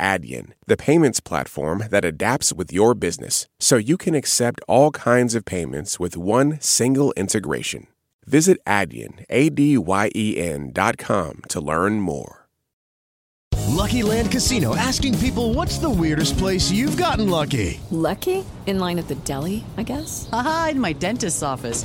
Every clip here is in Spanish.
Adyen, the payments platform that adapts with your business so you can accept all kinds of payments with one single integration. Visit Adyen, A-D-Y-E-N dot com to learn more. Lucky Land Casino asking people what's the weirdest place you've gotten lucky? Lucky? In line at the deli, I guess? Aha, in my dentist's office.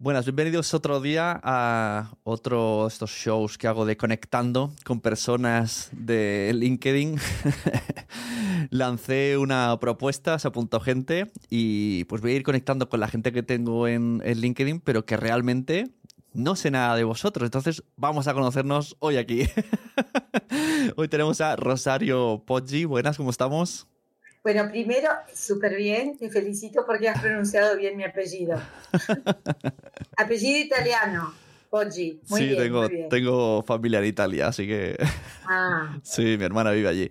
Buenas, bienvenidos otro día a otro de estos shows que hago de conectando con personas de LinkedIn. Lancé una propuesta, se apuntó gente y pues voy a ir conectando con la gente que tengo en, en LinkedIn, pero que realmente no sé nada de vosotros. Entonces vamos a conocernos hoy aquí. hoy tenemos a Rosario Poggi. Buenas, ¿cómo estamos? Bueno, primero, súper bien, te felicito porque has pronunciado bien mi apellido. apellido italiano, Poggi. Muy sí, bien, tengo, muy bien. tengo familia en Italia, así que Ah, sí, mi hermana vive allí.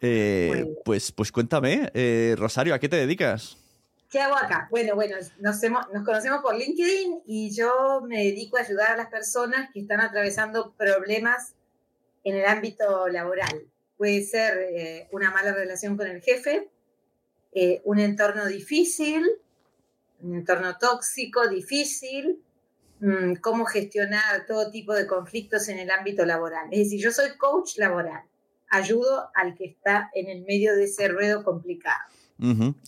Eh, pues, pues cuéntame, eh, Rosario, ¿a qué te dedicas? ¿Qué hago acá? Bueno, bueno, nos, hemos- nos conocemos por LinkedIn y yo me dedico a ayudar a las personas que están atravesando problemas en el ámbito laboral. Puede ser eh, una mala relación con el jefe, eh, un entorno difícil, un entorno tóxico, difícil, mm, cómo gestionar todo tipo de conflictos en el ámbito laboral. Es decir, yo soy coach laboral, ayudo al que está en el medio de ese ruedo complicado.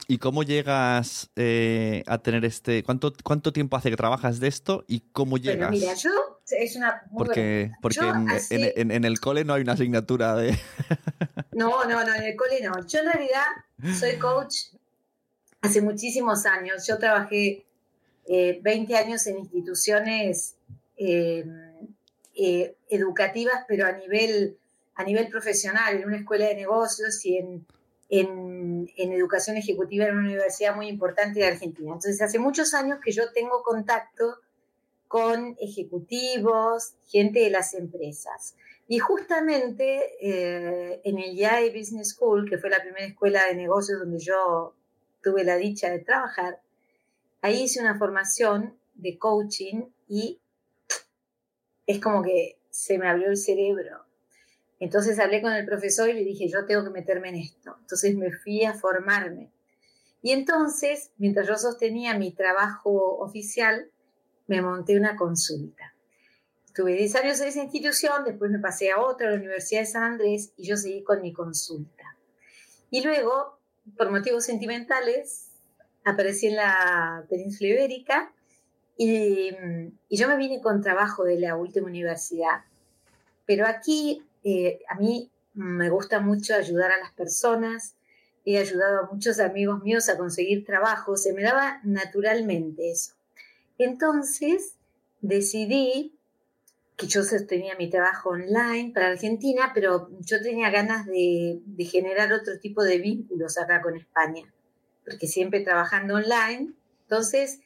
¿Y cómo llegas eh, a tener este... ¿cuánto, ¿Cuánto tiempo hace que trabajas de esto y cómo llegas? Bueno, mira, yo es una muy porque porque en, hace- en- en- en el cole no hay una asignatura de... No, no, no, en el cole no. Yo en realidad soy coach hace muchísimos años. Yo trabajé eh, 20 años en instituciones eh, eh, educativas, pero a nivel, a nivel profesional, en una escuela de negocios y en, en, en educación ejecutiva en una universidad muy importante de Argentina. Entonces, hace muchos años que yo tengo contacto con ejecutivos, gente de las empresas. Y justamente eh, en el YAE Business School, que fue la primera escuela de negocios donde yo tuve la dicha de trabajar, ahí hice una formación de coaching y es como que se me abrió el cerebro. Entonces hablé con el profesor y le dije, yo tengo que meterme en esto. Entonces me fui a formarme. Y entonces, mientras yo sostenía mi trabajo oficial, me monté una consulta. Estuve 10 años en esa institución, después me pasé a otra, a la Universidad de San Andrés, y yo seguí con mi consulta. Y luego, por motivos sentimentales, aparecí en la península ibérica y, y yo me vine con trabajo de la última universidad. Pero aquí eh, a mí me gusta mucho ayudar a las personas, he ayudado a muchos amigos míos a conseguir trabajo, se me daba naturalmente eso. Entonces decidí que yo sostenía mi trabajo online para Argentina, pero yo tenía ganas de, de generar otro tipo de vínculos acá con España, porque siempre trabajando online. Entonces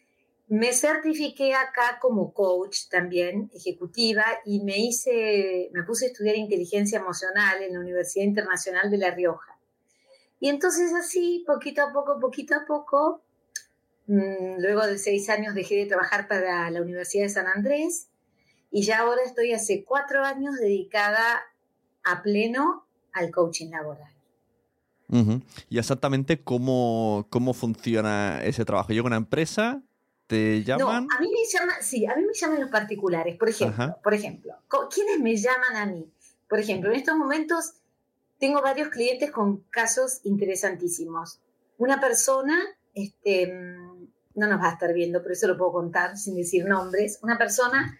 me certifiqué acá como coach también, ejecutiva, y me hice, me puse a estudiar inteligencia emocional en la Universidad Internacional de La Rioja. Y entonces así, poquito a poco, poquito a poco, mm, luego de seis años dejé de trabajar para la Universidad de San Andrés y ya ahora estoy hace cuatro años dedicada a pleno al coaching laboral. Ujú. ¿Y exactamente cómo, cómo funciona ese trabajo? ¿Llega una empresa? ¿Te llaman? No, a mí me llaman, sí, a mí me llaman los particulares. Por ejemplo, Ajá. por ejemplo, ¿quiénes me llaman a mí? Por ejemplo, en estos momentos tengo varios clientes con casos interesantísimos. Una persona, este, mm, no nos va a estar viendo, pero eso lo puedo contar sin decir nombres. Una persona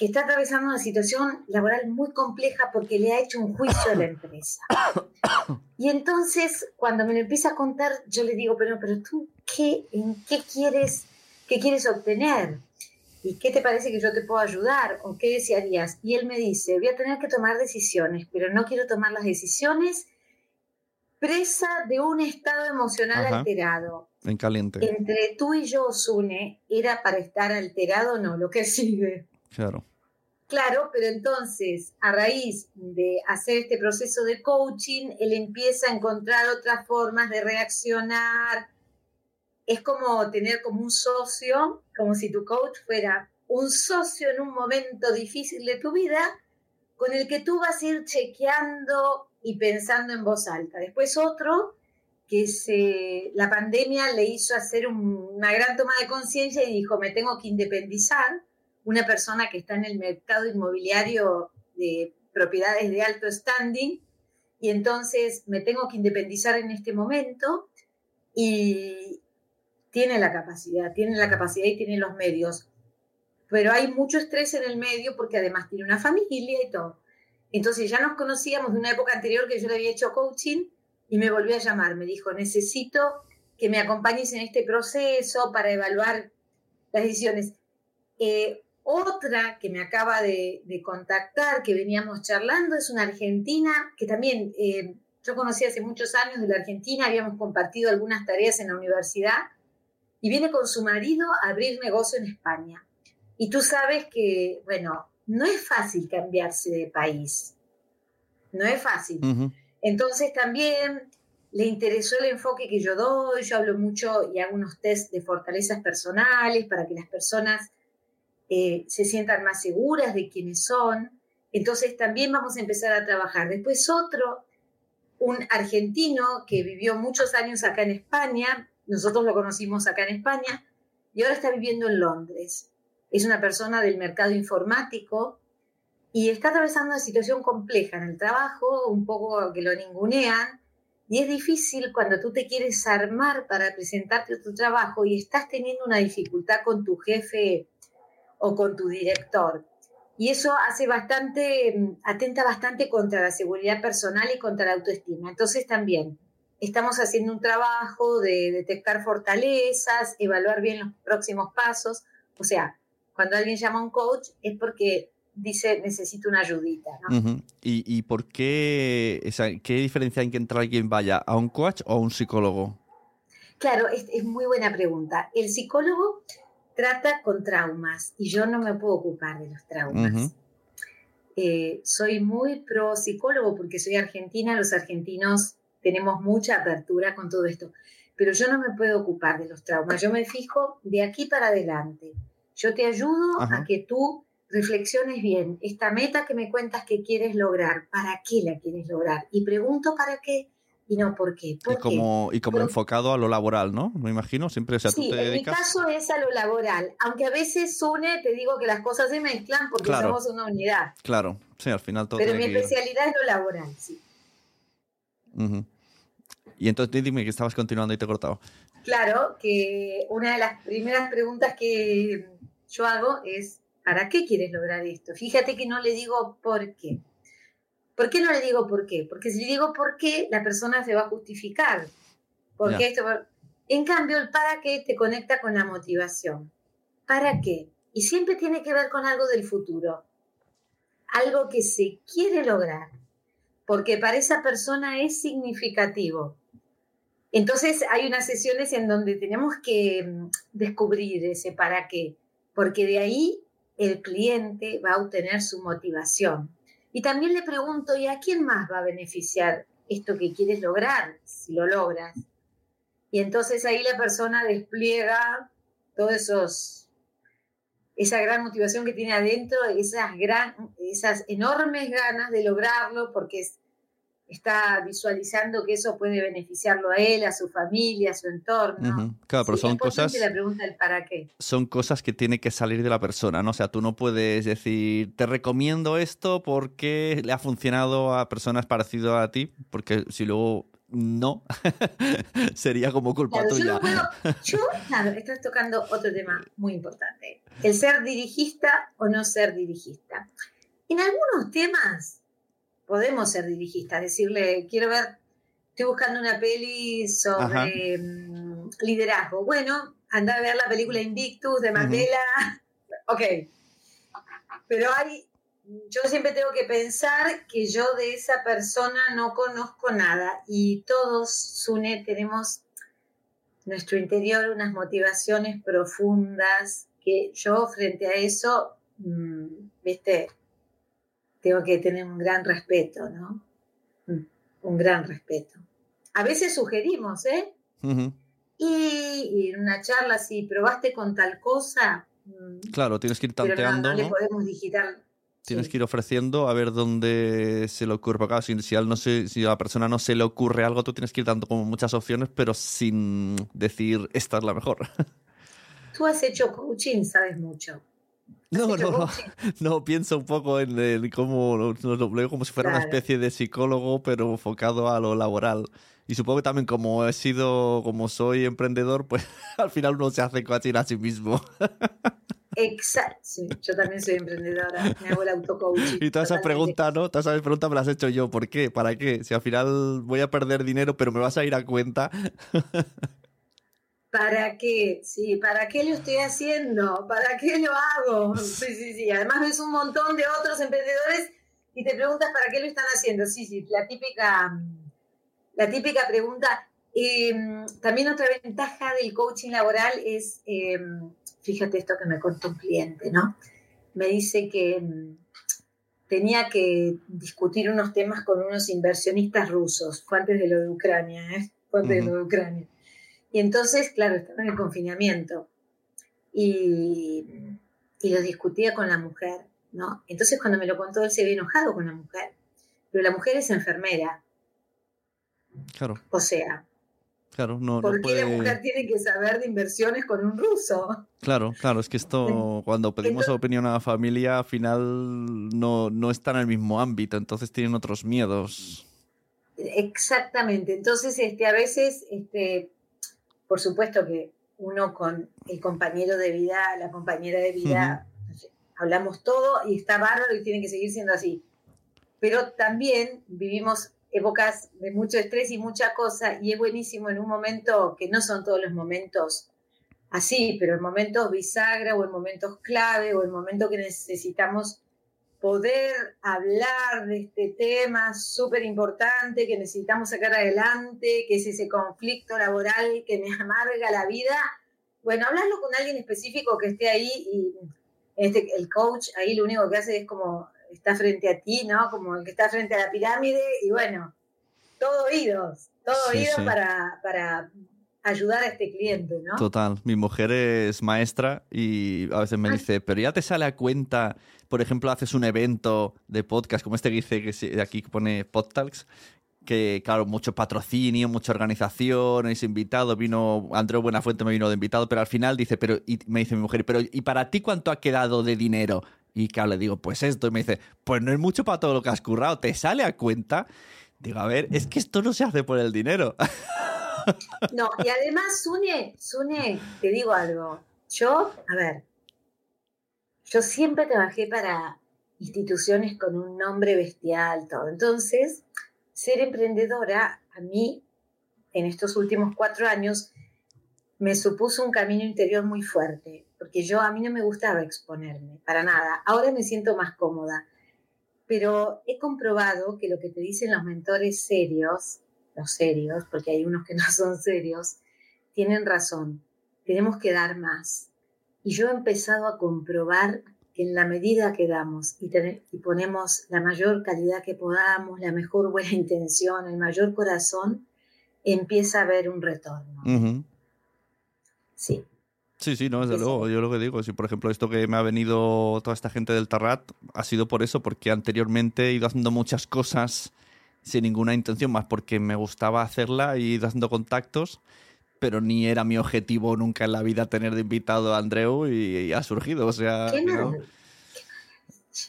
que está atravesando una situación laboral muy compleja porque le ha hecho un juicio a la empresa. Y entonces, cuando me lo empieza a contar, yo le digo, pero, pero tú, ¿qué, ¿en qué quieres, qué quieres obtener? ¿Y qué te parece que yo te puedo ayudar? ¿O qué desearías? Y él me dice, voy a tener que tomar decisiones, pero no quiero tomar las decisiones presa de un estado emocional Ajá. alterado. En caliente. Entre tú y yo, Sune, ¿era para estar alterado o no? Lo que sigue. Claro. Claro, pero entonces, a raíz de hacer este proceso de coaching, él empieza a encontrar otras formas de reaccionar. Es como tener como un socio, como si tu coach fuera un socio en un momento difícil de tu vida, con el que tú vas a ir chequeando y pensando en voz alta. Después otro que se, la pandemia le hizo hacer un- una gran toma de conciencia y dijo, me tengo que independizar una persona que está en el mercado inmobiliario de propiedades de alto standing y entonces me tengo que independizar en este momento y tiene la capacidad, tiene la capacidad y tiene los medios. Pero hay mucho estrés en el medio porque además tiene una familia y todo. Entonces ya nos conocíamos de una época anterior que yo le había hecho coaching y me volvió a llamar. Me dijo, necesito que me acompañes en este proceso para evaluar las decisiones. Eh, otra que me acaba de, de contactar, que veníamos charlando, es una argentina que también eh, yo conocí hace muchos años de la Argentina, habíamos compartido algunas tareas en la universidad y viene con su marido a abrir negocio en España. Y tú sabes que, bueno, no es fácil cambiarse de país. No es fácil. Entonces también le interesó el enfoque que yo doy, yo hablo mucho y hago unos test de fortalezas personales para que las personas eh, se sientan más seguras de quiénes son. Entonces también vamos a empezar a trabajar. Después otro, un argentino que vivió muchos años acá en España, nosotros lo conocimos acá en España, y ahora está viviendo en Londres. Es una persona del mercado informático y está atravesando una situación compleja en el trabajo, un poco que lo ningunean, y es difícil cuando tú te quieres armar para presentarte tu trabajo y estás teniendo una dificultad con tu jefe o con tu director. Y eso hace bastante, mm, atenta bastante contra la seguridad personal y contra la autoestima. Entonces también estamos haciendo un trabajo de detectar fortalezas, evaluar bien los próximos pasos. O sea, cuando alguien llama a un coach es porque dice necesito una ayudita. ¿Y, y por qué, o sea, qué diferencia hay que entrar alguien vaya a un coach o a un psicólogo? Claro, es, es muy buena pregunta. El psicólogo trata con traumas y yo no me puedo ocupar de los traumas. Eh, soy muy pro psicólogo porque soy argentina, los argentinos tenemos mucha apertura con todo esto, pero yo no me puedo ocupar de los traumas, yo me fijo de aquí para adelante. Yo te ayudo Ajá. a que tú reflexiones bien esta meta que me cuentas que quieres lograr, ¿para qué la quieres lograr? Y pregunto para qué y no por qué. ¿Por Y qué? como, y como enfocado a lo laboral, ¿no? Me imagino, siempre, o sea, sí, tú te en mi caso es a lo laboral, aunque a veces Sune, te digo que las cosas se mezclan porque Claro. somos una unidad, Claro, sí, al final todo pero mi que especialidad es lo laboral, sí. Y entonces dime que estabas continuando y te he cortado. Claro que una de las primeras preguntas que yo hago es, ¿para qué quieres lograr esto? Fíjate que no le digo por qué. ¿Por qué no le digo por qué? Porque si le digo por qué, la persona se va a justificar. ¿Por Ya. qué esto? En cambio, el para qué te conecta con la motivación. ¿Para qué? Y siempre tiene que ver con algo del futuro. Algo que se quiere lograr. Porque para esa persona es significativo. Entonces hay unas sesiones en donde tenemos que mm, descubrir ese para qué, porque de ahí el cliente va a obtener su motivación. Y también le pregunto, ¿y a quién más va a beneficiar esto que quieres lograr, si lo logras? Y entonces ahí la persona despliega todos esos esa gran motivación que tiene adentro, esas gran, esas enormes ganas de lograrlo, porque es- está visualizando que eso puede beneficiarlo a él, a su familia, a su entorno. Ujú. Claro, pero Sí, son es importante cosas, la pregunta del para qué. son cosas que tiene que salir de la persona, ¿no? O sea, tú no puedes decir, te recomiendo esto porque le ha funcionado a personas parecidas a ti, porque si luego no, sería como culpa Claro, yo tuya. no puedo, yo, claro, estás tocando otro tema muy importante. El ser dirigista o no ser dirigista. En algunos temas podemos ser dirigistas, decirle, quiero ver, estoy buscando una peli sobre mm, liderazgo. Bueno, anda a ver la película Invictus de Mandela. Ok. Pero hay yo siempre tengo que pensar que yo de esa persona no conozco nada y todos, Sune, tenemos nuestro interior unas motivaciones profundas que yo frente a eso, mm, viste, tengo que tener un gran respeto, ¿no? Mm, un gran respeto. A veces sugerimos, ¿eh? Y, en una charla, si probaste con tal cosa, mm, Claro, tienes que ir pero no, tanteando, no le podemos digitar. Tienes Sí. que ir ofreciendo a ver dónde se le ocurre. Claro, si, si, no se- si a la persona no se le ocurre algo, tú tienes que ir dando como muchas opciones, pero sin decir esta es la mejor. Tú has hecho coaching, sabes mucho. No, ¿Has hecho no, no. pienso un poco en, el cómo lo, lo- veo como si fuera una especie de psicólogo, pero enfocado a lo laboral. Y supongo que también como he sido, como soy emprendedor, pues al final uno se hace coaching a sí mismo. Exacto. Sí, yo también soy emprendedora, me hago el autocoaching. Y toda esa totalmente. pregunta, ¿no? Todas esas preguntas me las he hecho yo. ¿Por qué? ¿Para qué? Si al final voy a perder dinero, pero me vas a ir a cuenta. ¿Para qué? Sí, ¿para qué lo estoy haciendo? ¿Para qué lo hago? Sí, sí, sí. Además ves un montón de otros emprendedores y te preguntas para qué lo están haciendo. Sí, sí, la típica, la típica pregunta. Eh, también otra ventaja del coaching laboral es, eh, fíjate esto que me contó un cliente, ¿no? Me dice que mm, tenía que discutir unos temas con unos inversionistas rusos, fue antes de lo de Ucrania, ¿eh? Fue antes de lo de Ucrania. Y entonces, claro, estaba en el confinamiento y, y lo discutía con la mujer, ¿no? Entonces cuando me lo contó, él se había enojado con la mujer, pero la mujer es enfermera, Claro, o sea, claro, no, no ¿por qué la mujer tiene que saber de inversiones con un ruso? Claro, claro, es que esto, cuando pedimos Entonces- opinión a la familia, al final no, no está en el mismo ámbito, entonces tienen otros miedos. Exactamente. Entonces, este, a veces, este, por supuesto que uno con el compañero de vida, la compañera de vida, hablamos todo y está bárbaro y tiene que seguir siendo así. Pero también vivimos épocas de mucho estrés y mucha cosa y es buenísimo en un momento que no son todos los momentos así, pero en momentos bisagra o en momentos clave o en momentos que necesitamos poder hablar de este tema súper importante que necesitamos sacar adelante, que es ese conflicto laboral que me amarga la vida. Bueno, hablarlo con alguien específico que esté ahí y este, el coach ahí lo único que hace es como está frente a ti, ¿no? Como el que está frente a la pirámide y bueno, todo oídos, todo Sí, oídos sí. Para, para ayudar a este cliente, ¿no? Total, mi mujer es maestra y a veces me Ay. dice, pero ya te sale a cuenta, por ejemplo, haces un evento de podcast como este que dice que aquí pone Podtalks, que claro, mucho patrocinio, mucha organización, es invitado, vino Andreu Buenafuente me vino de invitado, pero al final dice, pero y me dice mi mujer, pero ¿y para ti cuánto ha quedado de dinero? Y claro, le digo, pues esto, y me dice, pues no es mucho para todo lo que has currado, ¿te sale a cuenta? Digo, a ver, es que esto no se hace por el dinero. No, y además, Sune, Sune, te digo algo. Yo, a ver, yo siempre trabajé para instituciones con un nombre bestial, todo. Entonces, ser emprendedora, a mí, en estos últimos cuatro años, me supuso un camino interior muy fuerte, porque yo a mí no me gustaba exponerme, para nada. Ahora me siento más cómoda, pero he comprobado que lo que te dicen los mentores serios, los serios, porque hay unos que no son serios, tienen razón. Tenemos que dar más. Y yo he empezado a comprobar que en la medida que damos y, ponemos la mayor calidad que podamos, la mejor buena intención, el mayor corazón, empieza a haber un retorno. Sí. Sí, sí, no, desde Eso. luego. Yo lo que digo, si por ejemplo esto que me ha venido toda esta gente del Tarrat ha sido por eso, porque anteriormente he ido haciendo muchas cosas sin ninguna intención, más porque me gustaba hacerla y haciendo contactos, pero ni era mi objetivo nunca en la vida tener de invitado a Andreu y, y ha surgido, o sea... Qué ¿no?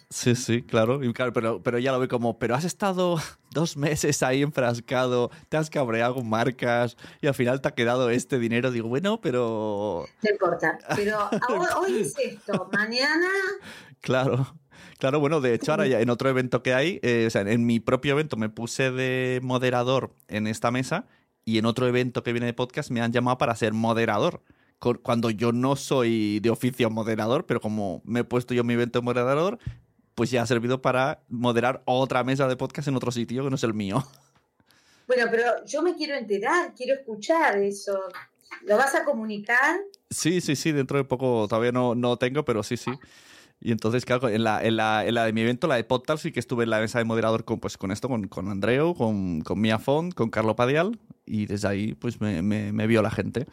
Sí, sí, claro. Y claro, pero, pero ya lo ve como, pero has estado dos meses ahí enfrascado, te has cabreado con marcas y al final te ha quedado este dinero. Digo, bueno, pero No importa. Pero ahora, hoy es esto, mañana Claro, claro, bueno, de hecho ahora ya en otro evento que hay, eh, o sea, en mi propio evento me puse de moderador en esta mesa y en otro evento que viene de podcast me han llamado para ser moderador. Cuando yo no soy de oficio moderador, pero como me he puesto yo en mi evento de moderador, pues ya ha servido para moderar otra mesa de podcast en otro sitio que no es el mío. Bueno, pero yo me quiero enterar, quiero escuchar eso. ¿Lo vas a comunicar? Sí, sí, sí, dentro de poco todavía no, no tengo, pero sí, sí. Y entonces, claro, en la, en la, en la de mi evento, la de Podtal, sí que estuve en la mesa de moderador con, pues, con esto, con, con Andreu, con, con Mia Font, con Carlo Padial, y desde ahí pues me, me, me vio la gente.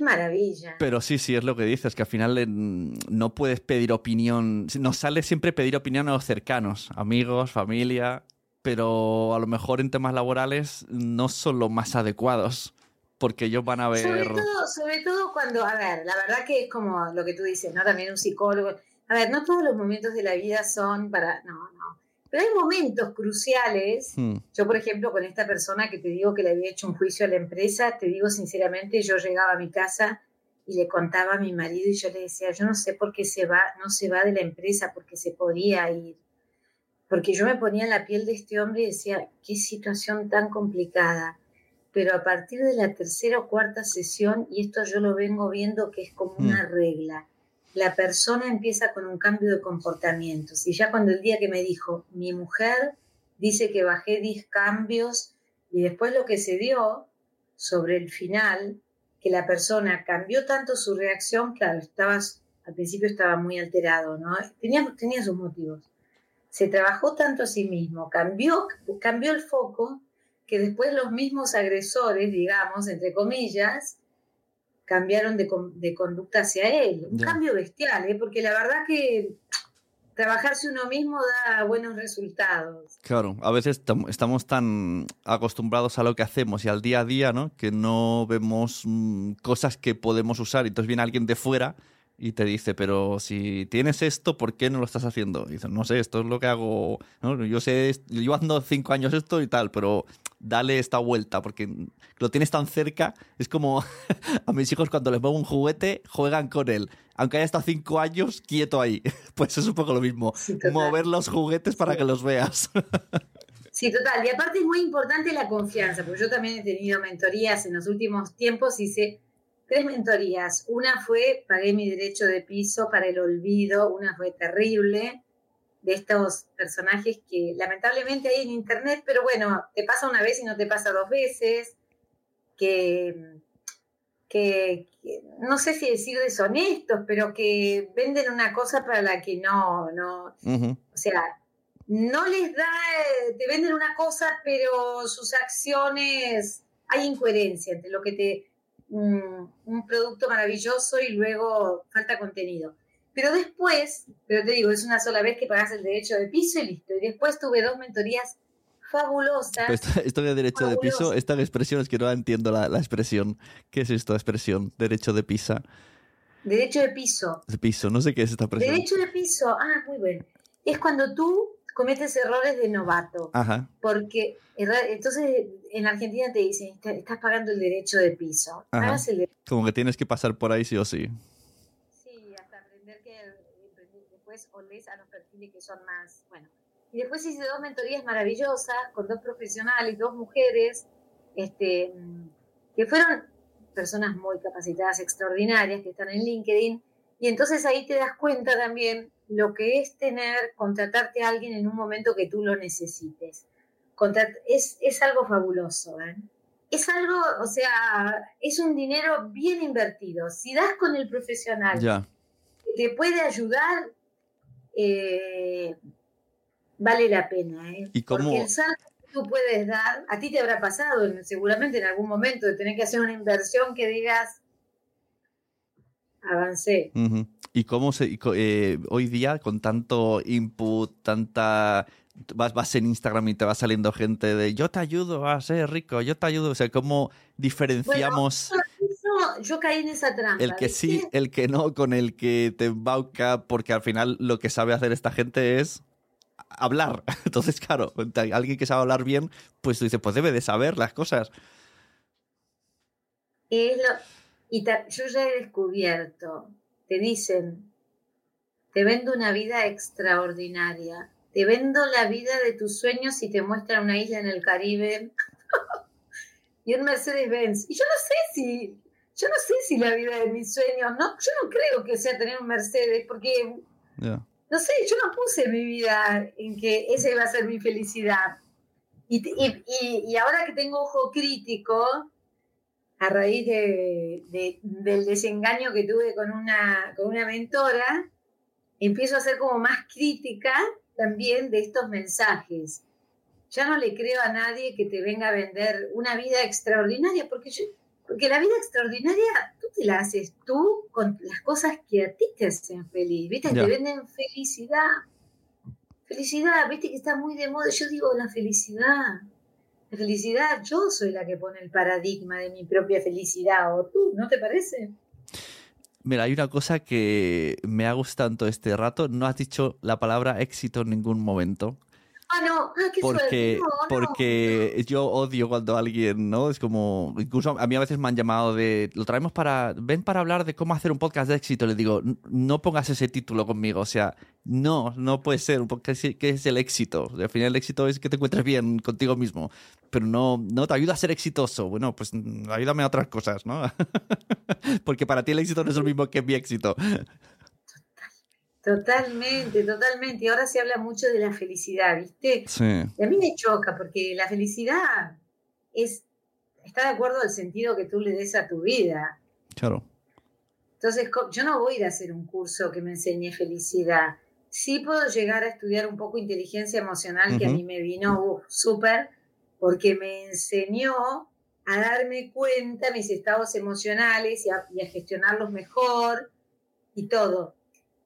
Maravilla. Pero sí, sí, es lo que dices, que al final eh, no puedes pedir opinión. Nos sale siempre pedir opinión a los cercanos, amigos, familia, pero a lo mejor en temas laborales no son los más adecuados, porque ellos van a ver. Sobre todo, sobre todo cuando, a ver, la verdad que es como lo que tú dices, ¿no? También un psicólogo. A ver, no todos los momentos de la vida son para. No, no. Pero hay momentos cruciales. Hmm. Yo, por ejemplo, con esta persona que te digo que le había hecho un juicio a la empresa, te digo sinceramente, yo llegaba a mi casa y le contaba a mi marido y yo le decía, yo no sé por qué se va, no se va de la empresa, porque se podía ir. Porque yo me ponía en la piel de este hombre y decía, qué situación tan complicada. Pero a partir de la tercera o cuarta sesión, y esto yo lo vengo viendo que es como una regla, la persona empieza con un cambio de comportamientos. Y ya cuando el día que me dijo, mi mujer dice que bajé 10 cambios, y después lo que se dio sobre el final, que la persona cambió tanto su reacción, claro, al principio estaba muy alterado, ¿no? Tenía, tenía sus motivos. Se trabajó tanto a sí mismo, cambió, cambió el foco, que después los mismos agresores, digamos, entre comillas, cambiaron de, de conducta hacia él. Un cambio bestial, ¿eh? porque la verdad que trabajarse uno mismo da buenos resultados. Claro, a veces tam- estamos tan acostumbrados a lo que hacemos y al día a día, ¿no? Que no vemos mm, cosas que podemos usar. Entonces viene alguien de fuera y te dice, pero si tienes esto, ¿por qué no lo estás haciendo? Y dices, no sé, esto es lo que hago. ¿no? Yo sé, yo ando cinco años esto y tal, pero dale esta vuelta, porque lo tienes tan cerca. Es como a mis hijos cuando les pongo un juguete, juegan con él. Aunque haya estado cinco años quieto ahí. Pues es un poco lo mismo. Sí. Mover los juguetes para Sí. que los veas. Sí, total. Y aparte es muy importante la confianza, porque yo también he tenido mentorías en los últimos tiempos, hice tres mentorías. Una fue, pagué mi derecho de piso para el olvido, una fue terrible, de estos personajes que lamentablemente hay en internet, pero bueno, te pasa una vez y no te pasa dos veces, que, que, que no sé si decir deshonestos, pero que venden una cosa para la que no, no, o sea, no les da, te venden una cosa, pero sus acciones, hay incoherencia entre lo que te, mm, un producto maravilloso y luego falta contenido. Pero después, pero te digo, es una sola vez que pagas el derecho de piso y listo. Y después tuve dos mentorías fabulosas. Esto, esto de derecho de piso, esta expresión es que no entiendo la, la expresión. ¿Qué es esta expresión? Derecho de pisa. Derecho de piso. De piso, no sé qué es esta expresión. Derecho de piso, ah, muy bien. Es cuando tú cometes errores de novato. Ajá. Porque entonces en Argentina te dicen, "Está- estás pagando el derecho de piso. Pagas el de- Como que tienes que pasar por ahí sí o sí. Sí, hasta aprender que eh, después olés a los perfiles que son más, bueno. Y después hice dos mentorías maravillosas con dos profesionales, dos mujeres, este, mm, que fueron personas muy capacitadas, extraordinarias, que están en LinkedIn. Y entonces ahí te das cuenta también lo que es tener, contratarte a alguien en un momento que tú lo necesites. Contrat- es, es algo fabuloso, ¿eh? Es algo, o sea, es un dinero bien invertido. Si das con el profesional Ya. que te puede ayudar, eh, vale la pena. ¿eh? ¿Y cómo- Porque el salto que tú puedes dar, a ti te habrá pasado en- seguramente en algún momento de tener que hacer una inversión que digas, avancé. ¿Y cómo se, eh, hoy día con tanto input, tanta... Vas, vas en Instagram y te va saliendo gente de yo te ayudo a ser rico, yo te ayudo. O sea, ¿cómo diferenciamos yo caí en esa trampa. el que ¿viste? sí, el que no, con el que te embauca? Porque al final lo que sabe hacer esta gente es hablar. Entonces, claro, alguien que sabe hablar bien, pues tú dices, pues debe de saber las cosas. Es lo- y yo ya he descubierto, te dicen, te vendo una vida extraordinaria, te vendo la vida de tus sueños y te muestran una isla en el Caribe y un Mercedes-Benz. Y yo no sé si, yo no sé si la vida de mis sueños, no, yo no creo que sea tener un Mercedes, porque no sé, yo no puse mi vida en que esa iba a ser mi felicidad. Y, y- y- y ahora que tengo ojo crítico, a raíz de- de- del desengaño que tuve con una, con una mentora, empiezo a ser como más crítica también de estos mensajes. Ya no le creo a nadie que te venga a vender una vida extraordinaria, porque, yo- porque la vida extraordinaria tú te la haces tú con las cosas que a ti te hacen feliz, ¿viste? Ya. Te venden felicidad. Felicidad, viste que está muy de moda. Yo digo la felicidad. Felicidad, yo soy la que pone el paradigma de mi propia felicidad, o tú, ¿no te parece? Mira, hay una cosa que me ha gustado todo este rato. No has dicho la palabra éxito en ningún momento. Ah, no, ah, qué Porque. No, no, porque yo odio cuando alguien, ¿no? Es como, incluso a mí a veces me han llamado de, lo traemos para, ven para hablar de cómo hacer un podcast de éxito. Le digo, "N- no pongas ese título conmigo. O sea, no, no puede ser. Porque ¿Qué es el éxito? Al final el éxito es que te encuentres bien contigo mismo. Pero no, no te ayuda a ser exitoso. Bueno, pues mm, ayúdame a otras cosas, ¿no? porque para ti el éxito no es lo mismo que mi éxito. Totalmente, totalmente. Y ahora se habla mucho de la felicidad, ¿viste? Sí, Y a mí me choca porque la felicidad es, está de acuerdo al sentido que tú le des a tu vida. claro. Entonces, yo no voy a ir a hacer un curso que me enseñe felicidad. Sí puedo llegar a estudiar un poco inteligencia emocional, que a mí me vino uf, súper, porque me enseñó a darme cuenta mis estados emocionales y a, y a gestionarlos mejor y todo.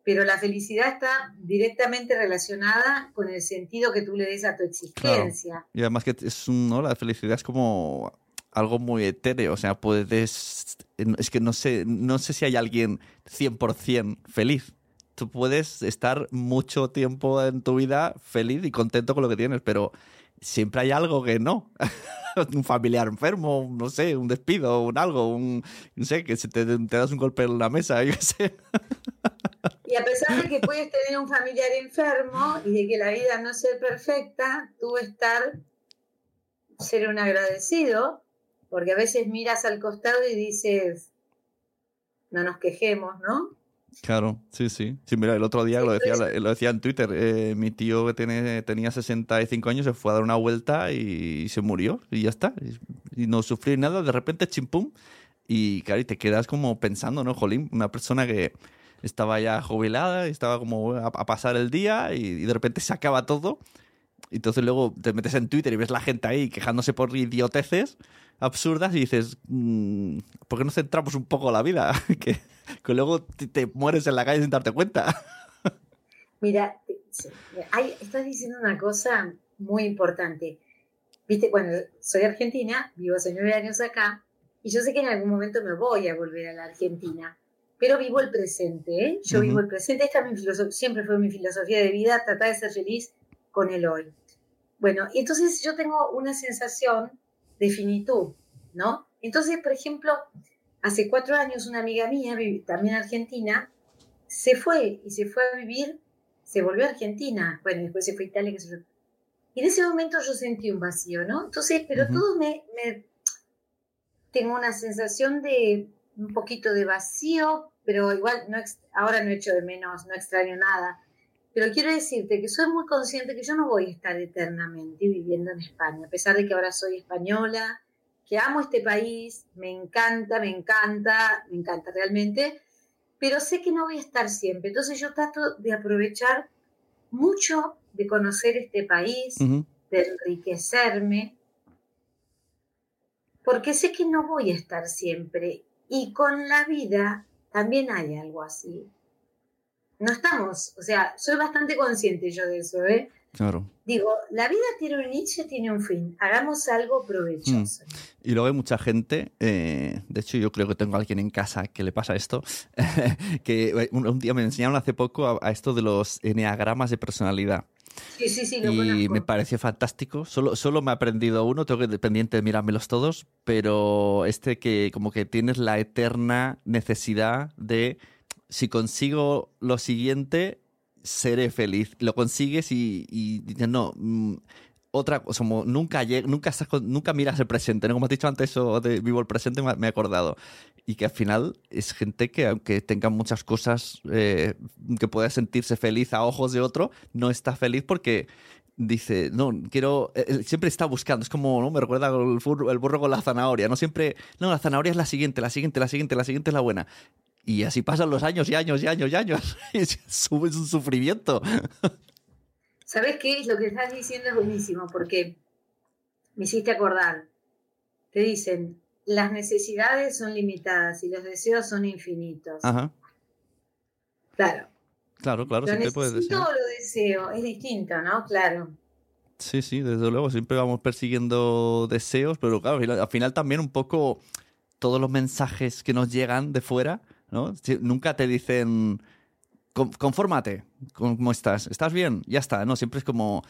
Pero la felicidad está directamente relacionada con el sentido que tú le des a tu existencia. Y además que es un, ¿no? La felicidad es como algo muy etéreo, o sea, puedes... Es que no sé, no sé si hay alguien 100% feliz. Tú puedes estar mucho tiempo en tu vida feliz y contento con lo que tienes, pero siempre hay algo que no. un familiar enfermo, no sé, un despido, un algo, un, no sé, que se te, te das un golpe en la mesa, yo sé. Y a pesar de que puedes tener un familiar enfermo y de que la vida no sea perfecta, tú estar, ser un agradecido, porque a veces miras al costado y dices, no nos quejemos, ¿no? Claro, sí, sí. Sí, mira, el otro día lo decía, lo decía en Twitter. eh, mi tío que tiene, tenía 65 años se fue a dar una vuelta y se murió y ya está. Y, y no sufrió nada, de repente chimpum. Y claro, y te quedas como pensando, ¿no, Jolín? Una persona que estaba ya jubilada y estaba como a, a pasar el día y, y de repente se acaba todo. Entonces luego te metes en Twitter y ves la gente ahí quejándose por idioteces absurdas y dices, mm, ¿por qué no centramos un poco la vida? que, que luego te, te mueres en la calle sin darte cuenta. Mira, hay- estás diciendo una cosa muy importante. Viste, bueno, soy argentina, vivo hace nueve años acá, y yo sé que en algún momento me voy a volver a la Argentina, pero vivo el presente, ¿eh? Yo Ujú. vivo el presente, esta es mi siempre fue mi filosofía de vida, tratar de ser feliz con el hoy. Bueno, y entonces yo tengo una sensación de finitud, ¿no? Entonces, por ejemplo, hace cuatro años una amiga mía, también argentina, se fue y se fue a vivir, se volvió a Argentina, bueno, después se fue a Italia. Y en ese momento yo sentí un vacío, ¿no? Entonces, pero todo me, me- Tengo una sensación de un poquito de vacío, pero igual no ahora no echo de menos, no extraño nada. Pero quiero decirte que soy muy consciente que yo no voy a estar eternamente viviendo en España, a pesar de que ahora soy española, que amo este país, me encanta, me encanta, me encanta realmente, pero sé que no voy a estar siempre. Entonces yo trato de aprovechar mucho de conocer este país, de enriquecerme, porque sé que no voy a estar siempre. Y con la vida también hay algo así. No estamos, o sea, soy bastante consciente yo de eso, ¿eh? Claro. Digo, la vida tiene un inicio tiene un fin. Hagamos algo provechoso. Y luego hay mucha gente, eh, de hecho yo creo que tengo a alguien en casa que le pasa esto, que eh, un, un día me enseñaron hace poco a, a esto de los enneagramas de personalidad. Sí, sí, sí, lo y conozco. me pareció fantástico. Solo, solo me he aprendido uno, tengo que dependiente de mirármelos todos, pero este que como que tienes la eterna necesidad de si consigo lo siguiente, seré feliz. Lo consigues y, y dices, no, mm, otra cosa, como nunca, nunca, estás nunca miras el presente, ¿no? Como has dicho antes, eso de vivo el presente, me me he acordado. Y que al final es gente que, aunque tenga muchas cosas eh, que pueda sentirse feliz a ojos de otro, no está feliz porque dice, no, quiero, eh, eh, siempre está buscando, es como, ¿no? Me recuerda el burro, el burro con la zanahoria, ¿no? Siempre, no, la zanahoria es la siguiente, la siguiente, la siguiente, la siguiente es la buena. Y así pasan los años y años y años y años. Es un sufrimiento. ¿Sabes qué? Lo que estás diciendo es buenísimo porque me hiciste acordar. Te dicen, las necesidades son limitadas y los deseos son infinitos. Ajá. Claro. Claro, claro, lo siempre puedes o lo deseo. Es distinto, ¿no? Claro. Sí, sí, desde luego, siempre vamos persiguiendo deseos, pero claro, al final- al final también un poco todos los mensajes que nos llegan de fuera, ¿no? Nunca te dicen, "Con- confórmate, ¿cómo estás? ¿Estás bien? Ya está, ¿no? Siempre es como,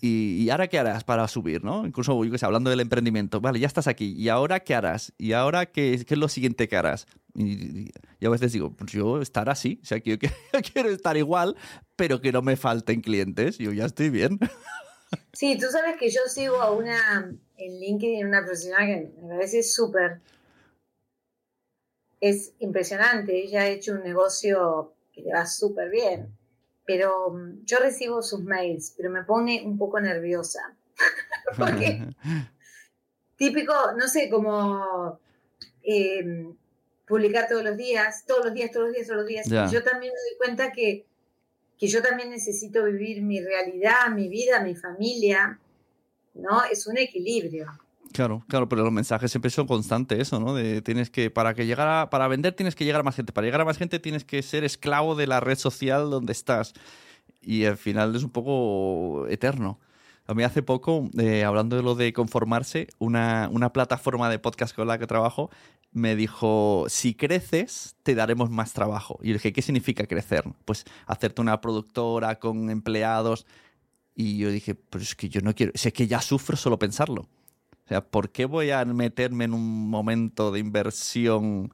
¿y, ahora qué harás para subir, ¿no? Incluso, hablando del emprendimiento, vale, ya estás aquí, ¿y ahora qué harás? ¿Y ahora qué, qué es lo siguiente que harás? Y, a veces digo, pues yo estar así, o sea, quiero estar igual, pero que no me falten clientes, yo ya estoy bien. Sí, tú sabes que yo sigo a una en LinkedIn, una profesional que me parece súper. Es impresionante. Ella ha hecho un negocio que le va súper bien. Pero mm, yo recibo sus mails, pero me pone un poco nerviosa. Porque típico, no sé, como eh, publicar todos los días, todos los días, todos los días, todos los días. Y yo también me doy cuenta que, que yo también necesito vivir mi realidad, mi vida, mi familia, ¿no? Es un equilibrio. Claro, claro, pero los mensajes siempre son constantes, eso, ¿no? De tienes que, para que llegara, para vender tienes que llegar a más gente, para llegar a más gente tienes que ser esclavo de la red social donde estás. Y al final es un poco eterno. A mí hace poco, eh, hablando de lo de conformarse, una, una plataforma de podcast con la que trabajo me dijo, si creces, te daremos más trabajo. Y yo dije, ¿qué significa crecer? Pues hacerte una productora con empleados. Y yo dije, pero es que yo no quiero, sé que ya sufro solo pensarlo. O sea, ¿por qué voy a meterme en un momento de inversión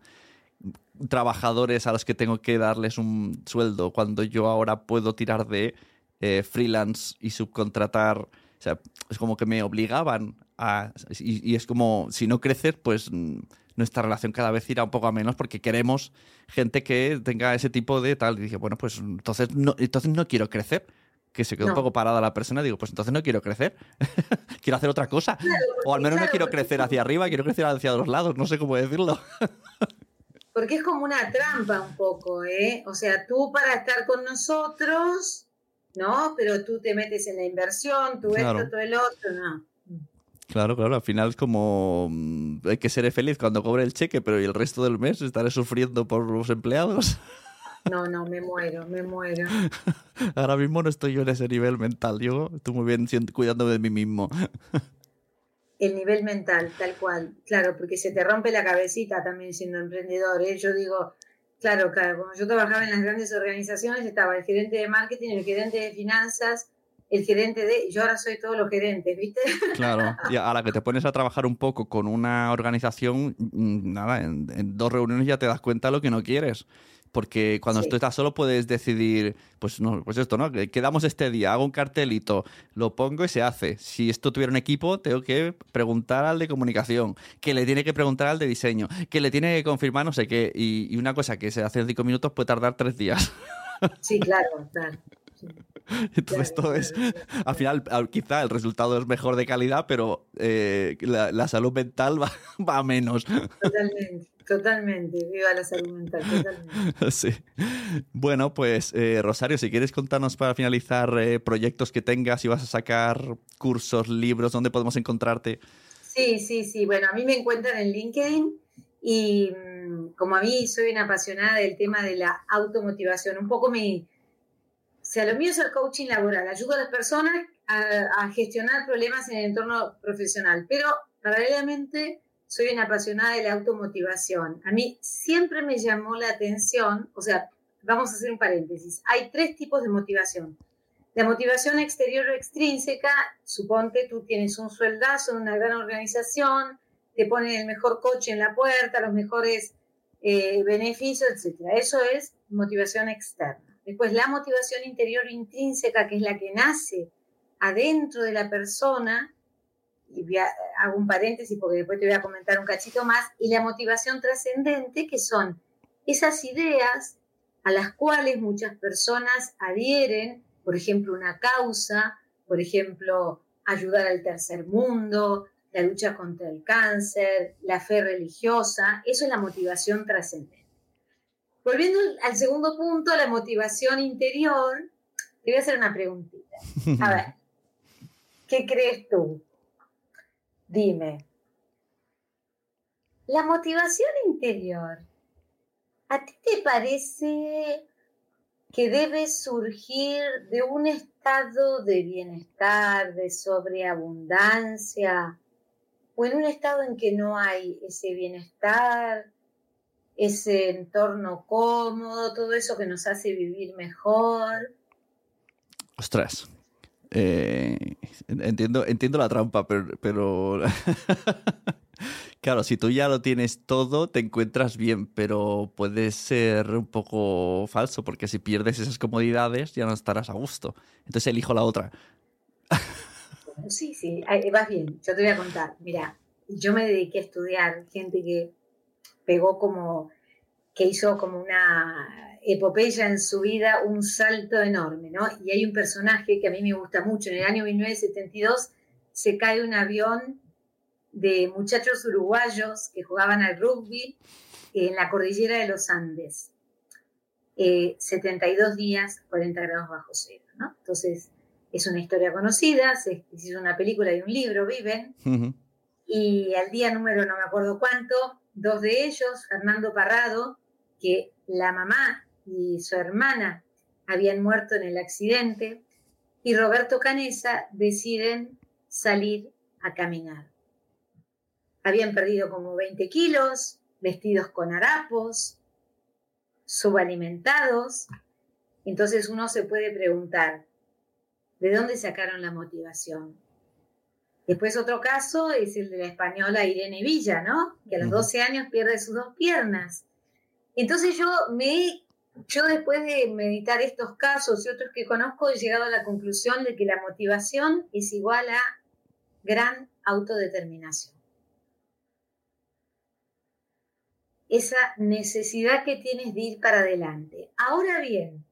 trabajadores a los que tengo que darles un sueldo cuando yo ahora puedo tirar de eh, freelance y subcontratar? O sea, es como que me obligaban a... Y, es como, si no creces, pues mm, nuestra relación cada vez irá un poco a menos porque queremos gente que tenga ese tipo de tal. Y dije, bueno, pues entonces entonces no quiero crecer. Que se quedó un No. poco parada la persona. Digo, pues entonces no quiero crecer. quiero hacer otra cosa. o al menos no claro, quiero porque- crecer hacia arriba, quiero crecer hacia los lados. No sé cómo decirlo. Porque es como una trampa un poco, ¿eh? O sea, tú para estar con nosotros, ¿no? Pero tú te metes en la inversión, tú Claro. esto, tú el otro, no. Claro, claro, al final es como mm, hay que ser feliz cuando cobre el cheque, pero ¿y el resto del mes estaré sufriendo por los empleados? No, no, me muero, me muero. Ahora mismo no estoy yo en ese nivel mental, yo estoy muy bien cuidando de mí mismo. El nivel mental, tal cual. Claro, porque se te rompe la cabecita también siendo emprendedor. ¿eh? Yo digo, claro, claro, cuando yo trabajaba en las grandes organizaciones estaba el gerente de marketing, el gerente de finanzas, el gerente de... Yo ahora soy todos los gerentes, ¿viste? Claro, y ahora que te pones a trabajar un poco con una organización, mm, nada, en, en dos reuniones ya te das cuenta de lo que no quieres. Porque cuando Sí. tú estás solo puedes decidir, pues no, pues esto, ¿no? Que Quedamos este día, hago un cartelito, lo pongo y se hace. Si esto tuviera un equipo, tengo que preguntar al de comunicación, que le tiene que preguntar al de diseño, que le tiene que confirmar no sé qué. Y, y una cosa que se hace en cinco minutos puede tardar tres días. Sí, claro, claro. sí. Entonces Claro, todo es, claro, al final al- quizá el resultado es mejor de calidad, pero eh, la, la salud mental va, va a menos. Totalmente, totalmente. Viva la salud mental, totalmente. Sí. Bueno, pues eh, Rosario, si quieres contarnos para finalizar eh, proyectos que tengas, si vas a sacar cursos, libros, dónde podemos encontrarte. Sí, sí, sí. Bueno, a mí me encuentran en LinkedIn y mm, como a mí soy una apasionada del tema de la automotivación, un poco mi... O sea, lo mío es el coaching laboral. Ayudo a las personas a, a gestionar problemas en el entorno profesional, pero paralelamente soy una apasionada de la automotivación. A mí siempre me llamó la atención, o sea, vamos a hacer un paréntesis. Hay tres tipos de motivación. La motivación exterior o extrínseca, suponte tú tienes un sueldazo en una gran organización, te ponen el mejor coche en la puerta, los mejores eh, beneficios, etc. Eso es motivación externa. Después la motivación interior intrínseca, que es la que nace adentro de la persona, y a- hago un paréntesis porque después te voy a comentar un cachito más, y la motivación trascendente, que son esas ideas a las cuales muchas personas adhieren, por ejemplo, una causa, por ejemplo, ayudar al tercer mundo, la lucha contra el cáncer, la fe religiosa, eso es la motivación trascendente. Volviendo al segundo punto, la motivación interior, te voy a hacer una preguntita. A ver, ¿qué crees tú? Dime, la motivación interior, ¿a ti te parece que debe surgir de un estado de bienestar, de sobreabundancia, o en un estado en que no hay ese bienestar, ese entorno cómodo, todo eso que nos hace vivir mejor? Ostras. Eh, entiendo, entiendo la trampa, pero, pero claro, si tú ya lo tienes todo, te encuentras bien, pero puede ser un poco falso, porque si pierdes esas comodidades ya no estarás a gusto. Entonces elijo la otra. Sí, sí, vas bien. Yo te voy a contar. Mira, yo me dediqué a estudiar gente que pegó como, que hizo como una epopeya en su vida, un salto enorme, ¿no? Y hay un personaje que a mí me gusta mucho. En el año 1972 se cae un avión de muchachos uruguayos que jugaban al rugby en la cordillera de los Andes. Eh, 72 días, 40 grados bajo cero, ¿no? Entonces, es una historia conocida, se hizo una película y un libro, viven, y al día número no me acuerdo cuánto, dos de ellos, Fernando Parrado, que la mamá y su hermana habían muerto en el accidente, y Roberto Canesa deciden salir a caminar. Habían perdido como 20 kilos, vestidos con harapos, subalimentados. Entonces uno se puede preguntar, ¿de dónde sacaron la motivación? Después otro caso es el de la española Irene Villa, ¿no? Que a los Ujú. 12 años pierde sus dos piernas. Entonces yo me yo después de meditar estos casos y otros que conozco he llegado a la conclusión de que la motivación es igual a gran autodeterminación. Esa necesidad que tienes de ir para adelante. Ahora bien,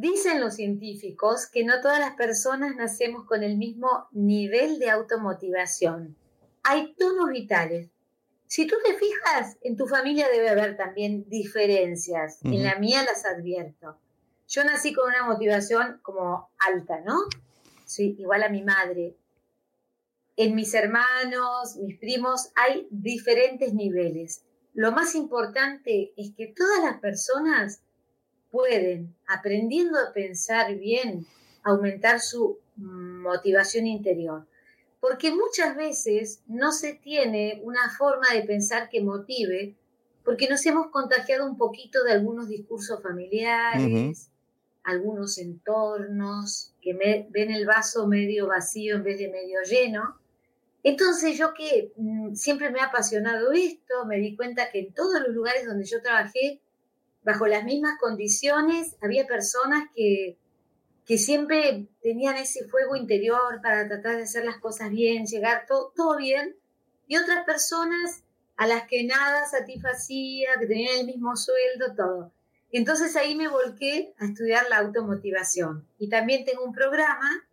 Dicen los científicos que no todas las personas nacemos con el mismo nivel de automotivación. Hay tonos vitales. Si tú te fijas, en tu familia debe haber también diferencias. En la mía las advierto. Yo nací con una motivación como alta, ¿no? Sí, igual a mi madre. En mis hermanos, mis primos, hay diferentes niveles. Lo más importante es que todas las personas pueden, aprendiendo a pensar bien, aumentar su motivación interior. Porque muchas veces no se tiene una forma de pensar que motive, porque nos hemos contagiado un poquito de algunos discursos familiares, algunos entornos que me- ven el vaso medio vacío en vez de medio lleno. Entonces yo que mm, siempre me ha apasionado esto, me di cuenta que en todos los lugares donde yo trabajé, bajo las mismas condiciones, había personas que, que siempre tenían ese fuego interior para tratar de hacer las cosas bien, llegar todo, bien, y otras personas a las que nada satisfacía, que tenían el mismo sueldo, todo. Entonces ahí me volqué a estudiar la automotivación. Y también tengo un programa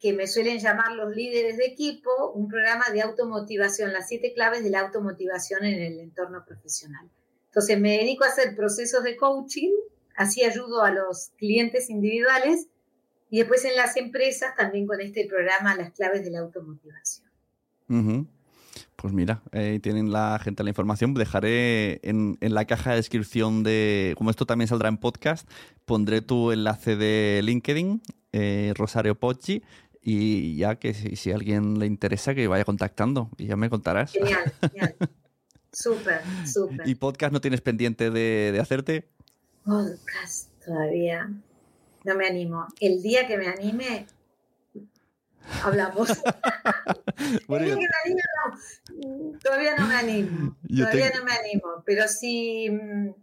que me suelen llamar los líderes de equipo, un programa de automotivación, las siete claves de la automotivación en el entorno profesional. Entonces me dedico a hacer procesos de coaching, así ayudo a los clientes individuales y después en las empresas también con este programa las claves de la automotivación. Ujú. Pues mira, ahí tienen la gente la información. Dejaré en, en la caja de descripción de, como esto también saldrá en podcast, pondré tu enlace de LinkedIn, eh, Rosario Pocci, y ya que si, si a alguien le interesa que vaya contactando y ya me contarás. Genial, genial. Súper, súper. ¿Y podcast no tienes pendiente de, de hacerte? Podcast todavía. No me animo. El día que me anime, hablamos. Bueno, el día que me anime, no. Todavía no me animo. Todavía te- no me animo. Pero si mm,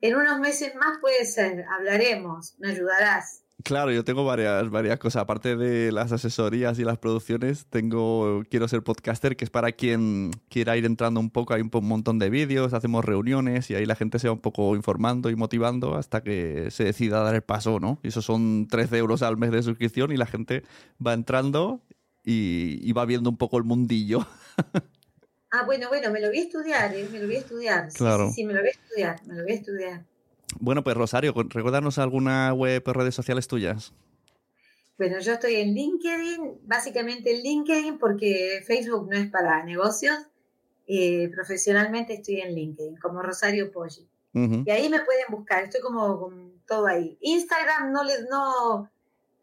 en unos meses más puede ser, hablaremos, me ayudarás. Claro, yo tengo varias, varias cosas. Aparte de las asesorías y las producciones, tengo Quiero ser podcaster, que es para quien quiera ir entrando un poco. Hay un, montón de vídeos, hacemos reuniones y ahí la gente se va un poco informando y motivando hasta que se decida dar el paso, ¿no? Y eso son 13 euros al mes de suscripción y la gente va entrando y, va viendo un poco el mundillo. ah, bueno, bueno, me lo voy a estudiar, ¿eh? me lo voy a estudiar. Claro. sí, me lo voy a estudiar, me lo voy a estudiar. Bueno, pues Rosario, recuérdanos alguna web o redes sociales tuyas. Bueno, yo estoy en LinkedIn, básicamente en LinkedIn porque Facebook no es para negocios. Eh, profesionalmente estoy en LinkedIn como Rosario Poggi. Y ahí me pueden buscar, estoy como con todo ahí. Instagram no les, no,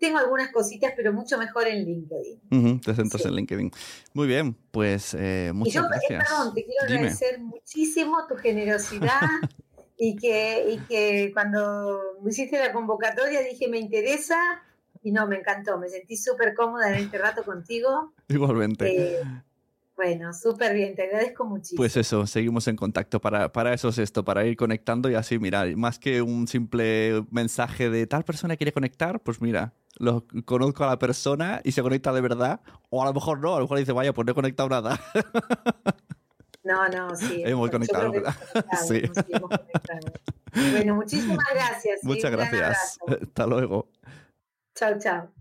tengo algunas cositas, pero mucho mejor en LinkedIn. te centras en LinkedIn. Muy bien, pues eh, muchas y yo, eh, gracias. perdón, te quiero agradecer muchísimo tu generosidad y que, y que cuando me hiciste la convocatoria dije me interesa y no, me encantó, me sentí súper cómoda en este rato contigo. Igualmente. Eh, bueno, súper bien, te agradezco muchísimo. Pues eso, seguimos en contacto. Para, para eso es esto, para ir conectando y así, mira, más que un simple mensaje de tal persona quiere conectar, pues mira, lo conozco a la persona y se conecta de verdad. O a lo mejor no, a lo mejor dice, vaya, pues no he conectado nada. No, no, sí. Hemos conectado. Sí. Bueno, muchísimas gracias. Muchas gracias. Hasta luego. Chao, chao.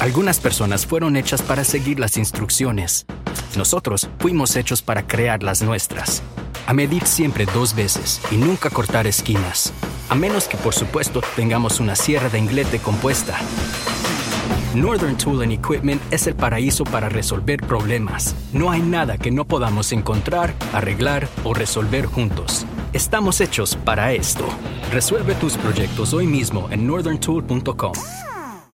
Algunas personas fueron hechas para seguir las instrucciones. Nosotros fuimos hechos para crear las nuestras. A medir siempre dos veces y nunca cortar esquinas. A menos que, por supuesto, tengamos una sierra de inglete compuesta. Northern Tool and Equipment es el paraíso para resolver problemas. No hay nada que no podamos encontrar, arreglar o resolver juntos. Estamos hechos para esto. Resuelve tus proyectos hoy mismo en northerntool.com.